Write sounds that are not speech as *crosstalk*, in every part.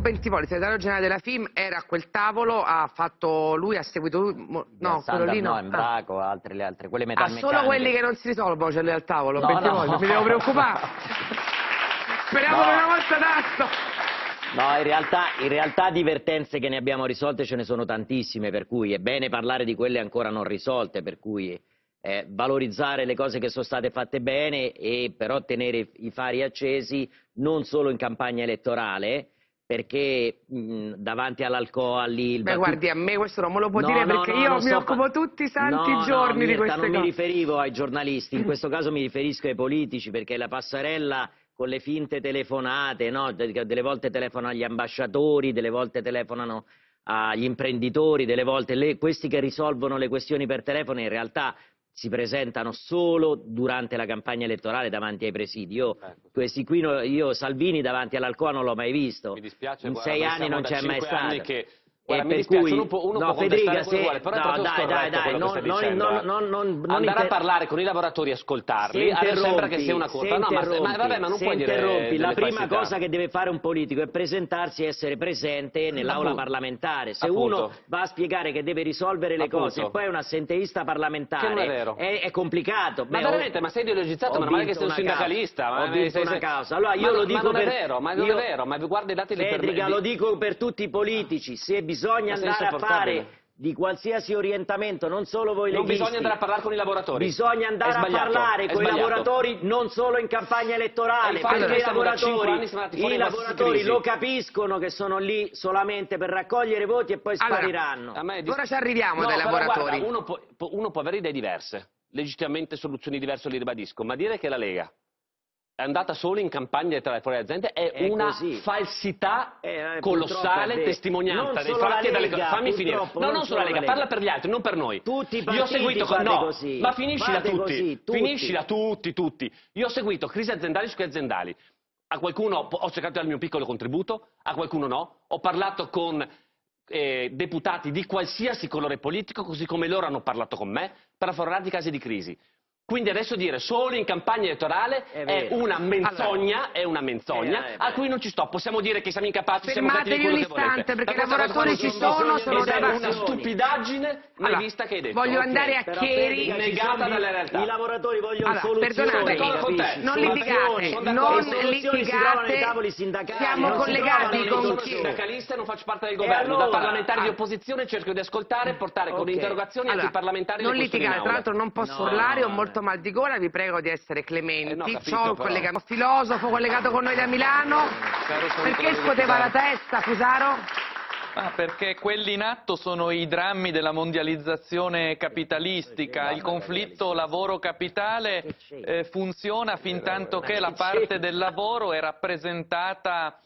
Bentivoli, segretario generale della FIM, era a quel tavolo, ha fatto lui, ha seguito lui, no, quello lì no. no, Ah. Embraco, altre, le altre, quelle Ah, metalmeccaniche. solo quelli che non si risolvono c'è lui al tavolo, No, Bentivoli, no. mi devo preoccupare. *laughs* Speriamo No. per una volta tanto. No, in realtà, in realtà divertenze che ne abbiamo risolte ce ne sono tantissime, per cui è bene parlare di quelle ancora non risolte, per cui eh, valorizzare le cose che sono state fatte bene e però tenere i fari accesi non solo in campagna elettorale, perché mh, davanti all'Alcoa, all'Ilva... Beh, guardi, a me questo non me lo può No, dire no, perché no, io non mi sto occupo fa- tutti i santi giorni di queste non cose. mi riferivo ai giornalisti, in questo caso mi riferisco ai politici, perché la passerella con le finte telefonate, no? De- delle volte telefonano agli ambasciatori, delle volte telefonano agli imprenditori, delle volte le- questi che risolvono le questioni per telefono in realtà si presentano solo durante la campagna elettorale davanti ai presidi. Io, Ecco. questi qui, no- io Salvini davanti all'Alcoa non l'ho mai visto. Mi dispiace, in guarda, sei anni non c'è mai stato. Guarda, mi dispiace, cui, uno può- uno no, può Federica, se, vuole, però è no, proprio dai, dai, dai, non, non- non- non- non- non Andare a inter- parlare con i lavoratori e ascoltarli, a me sembra che sia una colpa. No, ma, ma vabbè, ma non puoi dire la prima cosa che deve fare un politico è presentarsi e essere presente nell'aula parlamentare. Se Appunto. uno va a spiegare che deve risolvere le Appunto. cose e poi è un assenteista parlamentare, non è vero. è, è complicato. Ma Beh, ho- veramente, ma sei ideologizzato, ho ma non è che sei un sindacalista. ma- Ho vinto sei- una causa. Allora io ma, lo ma dico non per- è vero, ma non è vero, ma guarda i dati Federica, lo dico per tutti i politici, se bisogna Sei andare a fare di qualsiasi orientamento, non solo voi Non leghisti, bisogna andare a parlare con i lavoratori. Bisogna andare a parlare con i lavoratori non solo in campagna elettorale, perché i lavoratori, i lavoratori lo capiscono che sono lì solamente per raccogliere voti e poi Allora, spariranno. A me è dis- Ora ci arriviamo No, dai lavoratori. guarda, uno, può, può- uno può avere idee diverse, legittimamente soluzioni diverse, li ribadisco, ma dire che la Lega è andata solo in campagna elettorale fuori dall'azienda è, È una così. falsità Eh, eh, colossale, vero. testimonianza dei fatti e Lega, Fammi finire. No, non non solo la Lega, la parla Lega. per gli altri, non per noi. Tutti i Io ho seguito no, così. ma finiscila tutti. così, tutti. Finiscila tutti, tutti. Io ho seguito crisi aziendali su crisi aziendali. A qualcuno ho cercato di dare il mio piccolo contributo, a qualcuno no. Ho parlato con eh, deputati di qualsiasi colore politico, così come loro hanno parlato con me, per afferrare i casi di crisi. Quindi adesso dire solo in campagna elettorale È è, una menzogna, è una menzogna Eh, eh, a cui non ci sto. Possiamo dire che siamo incapaci, siamo Fermatevi cattivi, quello un istante, perché i lavoratori non ci sono sono, è una stupidaggine mai Allora, vista che hai detto. voglio Ok. andare a Chieri. Negata dalla realtà. I lavoratori vogliono Allora, soluzioni, perdonatemi. Non litigate, non Le soluzioni si trovano nei litigate. tavoli sindacali, Siamo non si collegati con non sono chi? sindacalista e non faccio parte del governo. allora? da parlamentare di Ah. opposizione cerco di ascoltare e portare con interrogazioni Allora, anche i parlamentari non le questioni in litigate, tra l'altro non posso urlare, ho molto eh. mal di gola, vi prego di essere clementi. Eh, no, capito, C'ho un collega- un filosofo collegato con noi da Milano. Sono Perché scuoteva la testa, Fusaro? Ah, perché quelli in atto sono i drammi della mondializzazione capitalistica. Il conflitto lavoro-capitale eh, funziona fin tanto che la parte del lavoro è rappresentata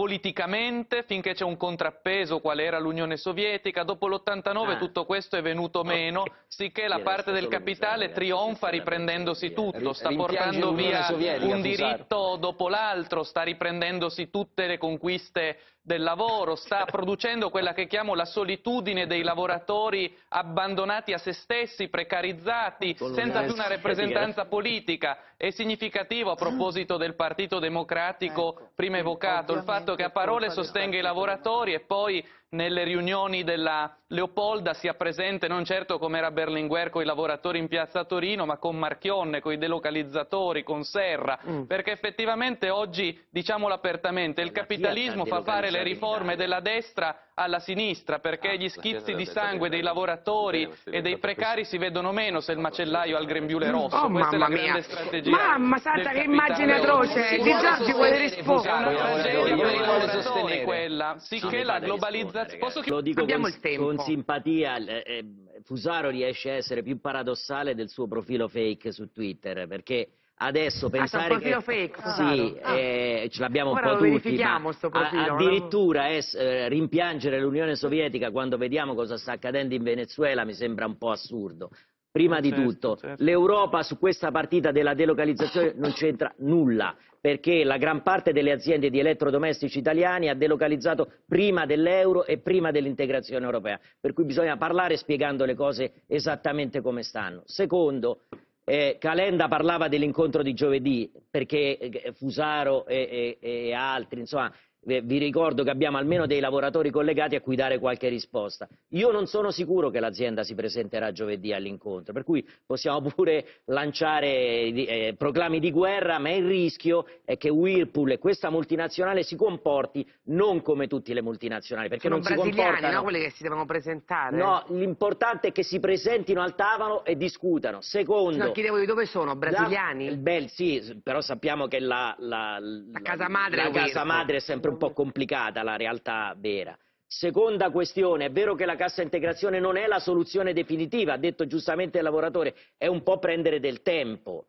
politicamente finché c'è un contrappeso qual era l'Unione Sovietica, dopo l'89 Ah. tutto questo è venuto meno, sicché la parte del capitale trionfa riprendendosi tutto, sta portando via un diritto dopo l'altro, sta riprendendosi tutte le conquiste del lavoro, sta *laughs* producendo quella che chiamo la solitudine dei lavoratori abbandonati a se stessi, precarizzati, senza più una rappresentanza politica. È significativo a proposito del Partito Democratico prima evocato il fatto che a parole sostenga i lavoratori e poi nelle riunioni della Leopolda sia presente non certo come era Berlinguer con i lavoratori in piazza Torino, ma con Marchionne, con i delocalizzatori, con Serra, Mm. perché effettivamente oggi, diciamolo apertamente, il capitalismo fa fare le riforme della destra alla sinistra, perché Ah, gli schizzi di sangue dei lavoratori e dei precari si vedono meno se il macellaio ha il grembiule rosso. Oh Questa è mamma la grande mia! strategia. Mamma santa che immagine atroce! Di vuole Giorgi vuole sostenere, È rispondere. una tragedia quella, sicché la rispondere, globalizzazione... Lo dico con, il tempo. con simpatia, eh, Fusaro riesce a essere più paradossale del suo profilo fake su Twitter, perché adesso un pensare profilo che... fake, Sì, Fusaro? Ah. eh, ce l'abbiamo un po' tutti, verifichiamo, ma sto a- profilo, addirittura es- eh, rimpiangere l'Unione Sovietica quando vediamo cosa sta accadendo in Venezuela mi sembra un po' assurdo. Prima Eh, di certo, tutto, certo. l'Europa su questa partita della delocalizzazione *laughs* non c'entra nulla, perché la gran parte delle aziende di elettrodomestici italiani ha delocalizzato prima dell'euro e prima dell'integrazione europea, per cui bisogna parlare spiegando le cose esattamente come stanno. Secondo, eh, Calenda parlava dell'incontro di giovedì, perché eh, Fusaro e, e- e altri, insomma, vi ricordo che abbiamo almeno dei lavoratori collegati a cui dare qualche risposta. Io non sono sicuro che l'azienda si presenterà giovedì all'incontro, per cui possiamo pure lanciare eh, proclami di guerra, ma il rischio è che Whirlpool e questa multinazionale si comporti non come tutte le multinazionali, perché Sono non si comportano... no? Quelli che si devono presentare. No, l'importante è che si presentino al tavolo e discutano. Secondo... No, chiedevo di dove sono, brasiliani? La, bel, sì, però sappiamo che la, la, la casa madre, la è casa madre è sempre un po' complicata, la realtà vera. Seconda questione, è vero che la cassa integrazione non è la soluzione definitiva, ha detto giustamente il lavoratore, è un po' prendere del tempo.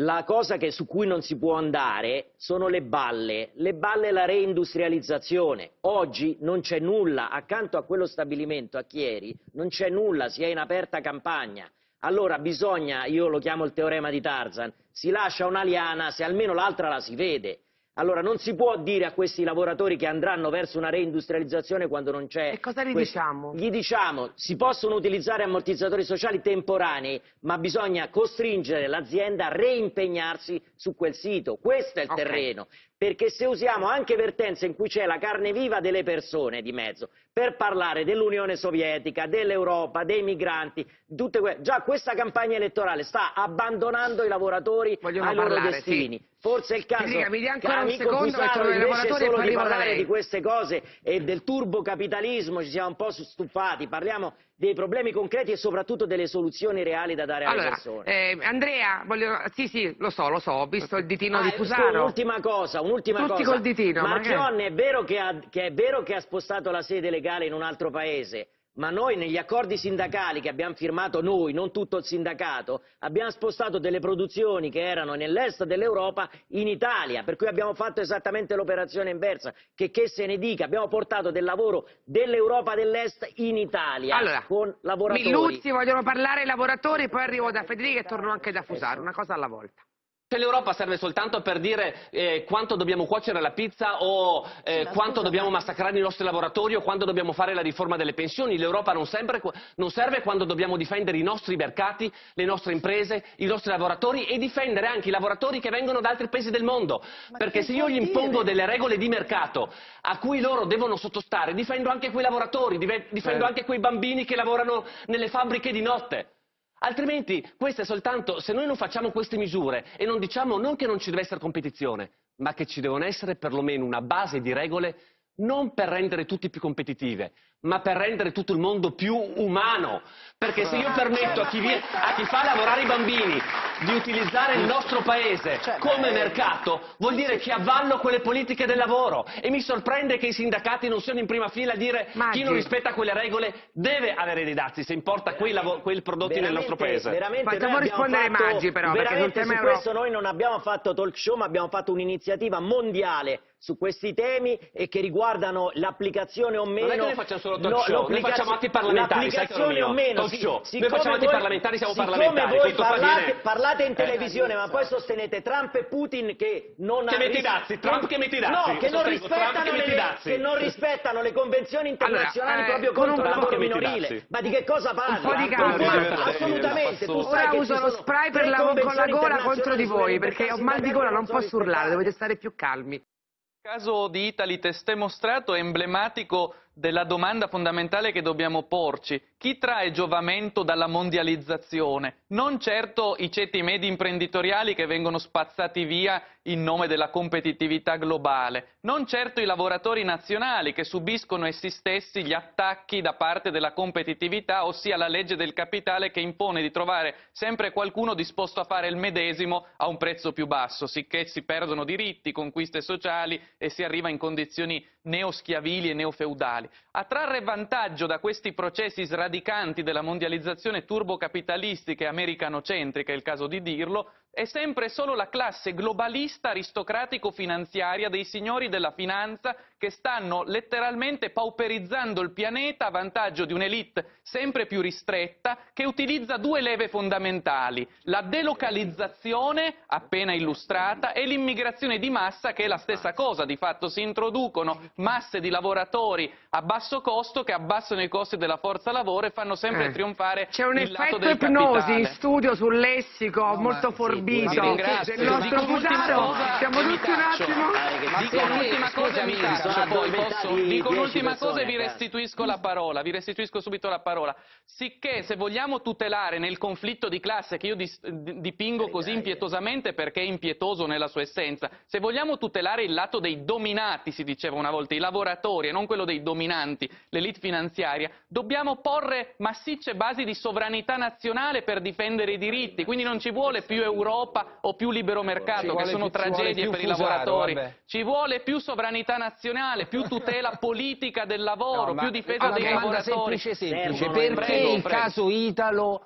La cosa che, su cui non si può andare sono le balle, le balle e la reindustrializzazione. Oggi non c'è nulla, accanto a quello stabilimento a Chieri, non c'è nulla, si è in aperta campagna. Allora bisogna, io lo chiamo il teorema di Tarzan, si lascia una liana se almeno l'altra la si vede. Allora non si può dire a questi lavoratori che andranno verso una reindustrializzazione quando non c'è... E cosa gli questo- diciamo? Gli diciamo, si possono utilizzare ammortizzatori sociali temporanei, ma bisogna costringere l'azienda a reimpegnarsi su quel sito. Questo è il Ok. terreno. Perché se usiamo anche vertenze in cui c'è la carne viva delle persone di mezzo, per parlare dell'Unione Sovietica, dell'Europa, dei migranti, tutte que- già questa campagna elettorale sta abbandonando i lavoratori Vogliono ai loro parlare, destini. sì. Forse è il caso Federica, mi dia ancora un secondo ai invece solo di parlare di queste cose e del turbocapitalismo ci siamo un po' stufati, parliamo dei problemi concreti e soprattutto delle soluzioni reali da dare alle Allora, persone. eh, Andrea, voglio... sì sì, lo so, lo so, ho visto il ditino Ah, di Fusaro. Un'ultima cosa, un'ultima Tutti cosa. col ditino, ma Marchionne è vero che, ha, che è vero che ha spostato la sede legale in un altro paese, ma noi negli accordi sindacali che abbiamo firmato noi, non tutto il sindacato, abbiamo spostato delle produzioni che erano nell'est dell'Europa in Italia, per cui abbiamo fatto esattamente l'operazione inversa, che che se ne dica, abbiamo portato del lavoro dell'Europa dell'est in Italia Allora, con lavoratori. Milluzzi, vogliono parlare i lavoratori, poi arrivo da Federica e torno anche da Fusaro, una cosa alla volta. Se l'Europa serve soltanto per dire eh, quanto dobbiamo cuocere la pizza o eh, quanto dobbiamo massacrare i nostri lavoratori o quando dobbiamo fare la riforma delle pensioni, l'Europa non, non serve quando dobbiamo difendere i nostri mercati, le nostre imprese, i nostri lavoratori e difendere anche i lavoratori che vengono da altri paesi del mondo. Perché se io gli impongo delle regole di mercato a cui loro devono sottostare, difendo anche quei lavoratori, difendo Certo. anche quei bambini che lavorano nelle fabbriche di notte. Altrimenti, questo è soltanto, se noi non facciamo queste misure e non diciamo non che non ci deve essere competizione, ma che ci devono essere perlomeno una base di regole non per rendere tutti più competitive, ma per rendere tutto il mondo più umano. Perché se io permetto a chi, vie- a chi fa lavorare i bambini di utilizzare il nostro paese come mercato, vuol dire che avvallo quelle politiche del lavoro. E mi sorprende che i sindacati non siano in prima fila a dire Maggi. chi non rispetta quelle regole deve avere dei dazi se importa quei, quei prodotti nel nostro paese. Veramente Facciamo rispondere fatto- Maggi, però, perché veramente sul tema su euro- questo noi non abbiamo fatto talk show, ma abbiamo fatto un'iniziativa mondiale su questi temi e che riguardano l'applicazione o meno. Noi solo talk show, noi facciamo atti parlamentari, sai o meno. talk si- show. Noi siccome facciamo atti voi- parlamentari, siamo parlamentari, voi parlate, parlate in Eh. televisione, ma poi sostenete Trump e Putin che non Che metti i dazi, Trump che metti i dazi. No, che non, rispettano le, dazi. che non rispettano le convenzioni internazionali Allora, eh, proprio con un contro il lavoro minorile. Ma di che cosa parli? po' di calma. Assolutamente. Tu Ora sai che uso lo spray per la- con la gola contro di voi, perché ho mal di gola, non posso urlare, dovete stare più calmi. Il caso di Italy testé mostrato è emblematico della domanda fondamentale che dobbiamo porci. Chi trae giovamento dalla mondializzazione? Non certo i ceti medi imprenditoriali che vengono spazzati via in nome della competitività globale, non certo i lavoratori nazionali che subiscono essi stessi gli attacchi da parte della competitività, ossia la legge del capitale che impone di trovare sempre qualcuno disposto a fare il medesimo a un prezzo più basso, sicché si perdono diritti, conquiste sociali e si arriva in condizioni neoschiavili e neofeudali. A trarre vantaggio da questi processi sradicanti della mondializzazione turbocapitalistica e americanocentrica, è il caso di dirlo, è sempre solo la classe globalista aristocratico-finanziaria dei signori della finanza che stanno letteralmente pauperizzando il pianeta a vantaggio di un'elite sempre più ristretta che utilizza due leve fondamentali, la delocalizzazione appena illustrata e l'immigrazione di massa che è la stessa cosa, di fatto si introducono masse di lavoratori a basso costo che abbassano i costi della forza lavoro e fanno sempre Eh. trionfare C'è un il lato effetto del ipnosi capitale. in studio sul lessico, No, molto ma- forbito. ringrazio. del nostro Fusaro. cosa Siamo tutti un attimo... Dico un'ultima cosa e mi taccio, sono poi posso- dico 10 un'ultima cosa e vi restituisco la parola, vi restituisco subito la parola. Sicché se vogliamo tutelare nel conflitto di classe che io dipingo così impietosamente perché è impietoso nella sua essenza, se vogliamo tutelare il lato dei dominati, si diceva una volta, i lavoratori e non quello dei dominanti, l'elite finanziaria, dobbiamo porre massicce basi di sovranità nazionale per difendere i diritti, quindi non ci vuole più Europa o più libero mercato, che sono tragedie per i lavoratori. Ci vuole più sovranità nazionale, più tutela *laughs* politica del lavoro, No, più difesa dei lavoratori. semplice semplice, Servono- perché Prego, il prego. caso Italo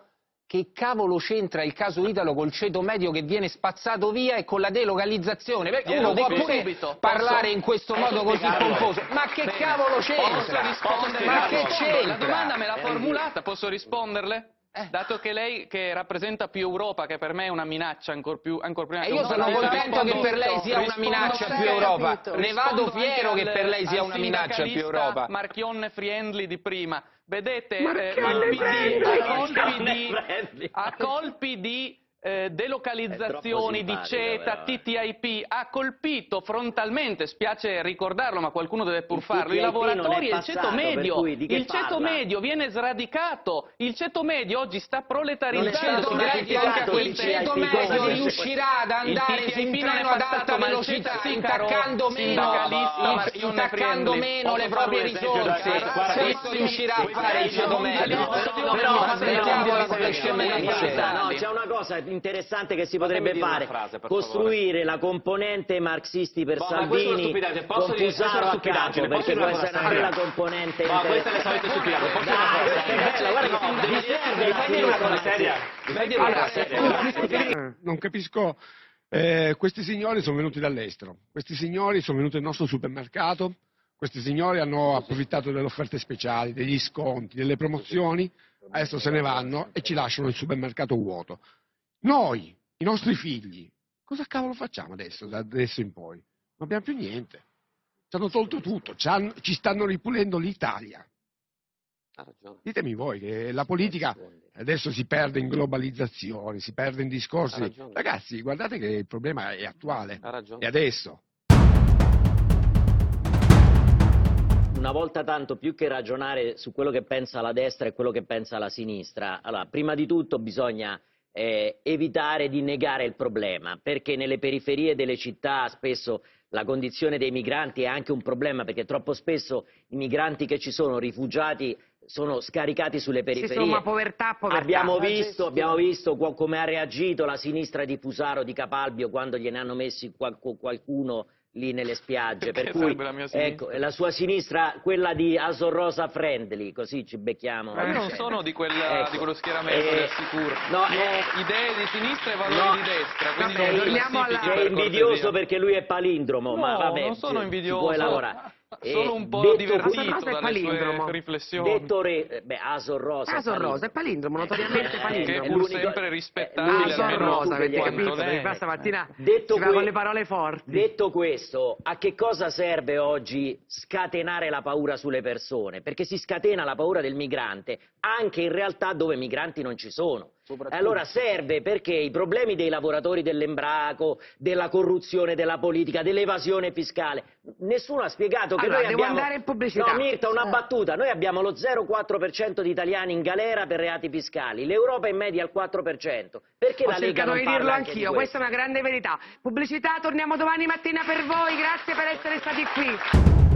che cavolo c'entra il caso Italo col ceto medio che viene spazzato via e con la delocalizzazione? Perché Glielo uno può pure parlare Posso- in questo posso modo così pomposo. Ma che Bene. cavolo Posso c'entra? rispondere? Ma che c'entra? La domanda me l'ha Eh, formulata, posso risponderle? Eh. Dato che lei che rappresenta più Europa, che per me è una minaccia ancor più, ancor prima E che io sono contento che per lei sia una minaccia più Europa. capito. Ne vado fiero che per lei sia una minaccia più Europa. Marchionne Friendly di prima. Vedete, eh, il PD a colpi di, a colpi di eh, delocalizzazioni, di CETA. TTIP, ha colpito frontalmente, spiace ricordarlo, ma qualcuno deve pur Il farlo, i lavoratori e il ceto medio. cui Il ceto parla? medio viene sradicato, il ceto medio oggi sta proletarizzando. ceto il ceto medio riuscirà ad Il andare TTIP su un treno ad alta ma il velocità intaccando meno, le proprie risorse. Questo riuscirà a fare il ceto medio. però, smettiamola con le scemenze. no, c'è una cosa interessante che si potrebbe fare, frase, costruire la componente marxisti per Boh, ma questa è una Salvini con Fusaro a capo, perché cosa una bella seria? componente Ma questa è la solita stupidaggine, posso una cosa? No, la. Non capisco, eh, questi signori sono venuti dall'estero, questi signori sono venuti nel nostro supermercato, questi signori hanno approfittato delle offerte speciali, degli sconti, delle promozioni, adesso se ne vanno e ci lasciano il supermercato vuoto. Noi, i nostri figli, cosa cavolo facciamo adesso, da adesso in poi? Non abbiamo più niente. Ci hanno tolto tutto, ci, hanno- ci stanno ripulendo l'Italia. Ha ragione. Ditemi voi che la politica adesso si perde in globalizzazione, si perde in discorsi. Ragazzi, guardate che il problema è attuale, Ha ragione. è adesso. una volta tanto più che ragionare su quello che pensa la destra e quello che pensa la sinistra, allora, prima di tutto bisogna eh, evitare di negare il problema, perché nelle periferie delle città spesso la condizione dei migranti è anche un problema, perché troppo spesso i migranti che ci sono, rifugiati, sono scaricati sulle Sì, periferie. insomma, povertà, povertà. Abbiamo visto, abbiamo visto come ha reagito la sinistra di Fusaro, di Capalbio, quando gliene hanno messi qual- qualcuno lì nelle spiagge. Per Che cui, la ecco, la sua sinistra, quella di Asor Rosa Friendly, così ci becchiamo. Ma io non sono di, quella- Ecco. di quello schieramento, Eh, assicuro. no, eh, ho idee di sinistra e valori no. di destra, quindi Vabbè, non alla- È per invidioso cortesia. perché lui è palindromo, No, ma vabbè, non sono ci- invidioso. ci puoi lavorare. Sono Eh, un po' detto divertito dalle palindromo? sue riflessioni. Detto re, eh, beh, Asor Rosa. Asor Rosa è palindromo, notoriamente Eh, palindromo. Che è pur sempre eh, rispettabile, Asor Rosa, avete capito? qua stamattina Detto si va con le parole forti. Detto questo, a che cosa serve oggi scatenare la paura sulle persone? Perché si scatena la paura del migrante anche in realtà dove migranti non ci sono. E allora serve perché i problemi dei lavoratori dell'embraco, della corruzione, della politica, dell'evasione fiscale, nessuno ha spiegato che Allora, noi devo abbiamo... andare in pubblicità. No, Mirta, una battuta. Noi abbiamo lo 0,4% di italiani in galera per reati fiscali. L'Europa in media al 4%. Perché Ho la Lega non di dirlo di anch'io, questo? questa è una grande verità. Pubblicità, torniamo domani mattina per voi, grazie per essere stati qui.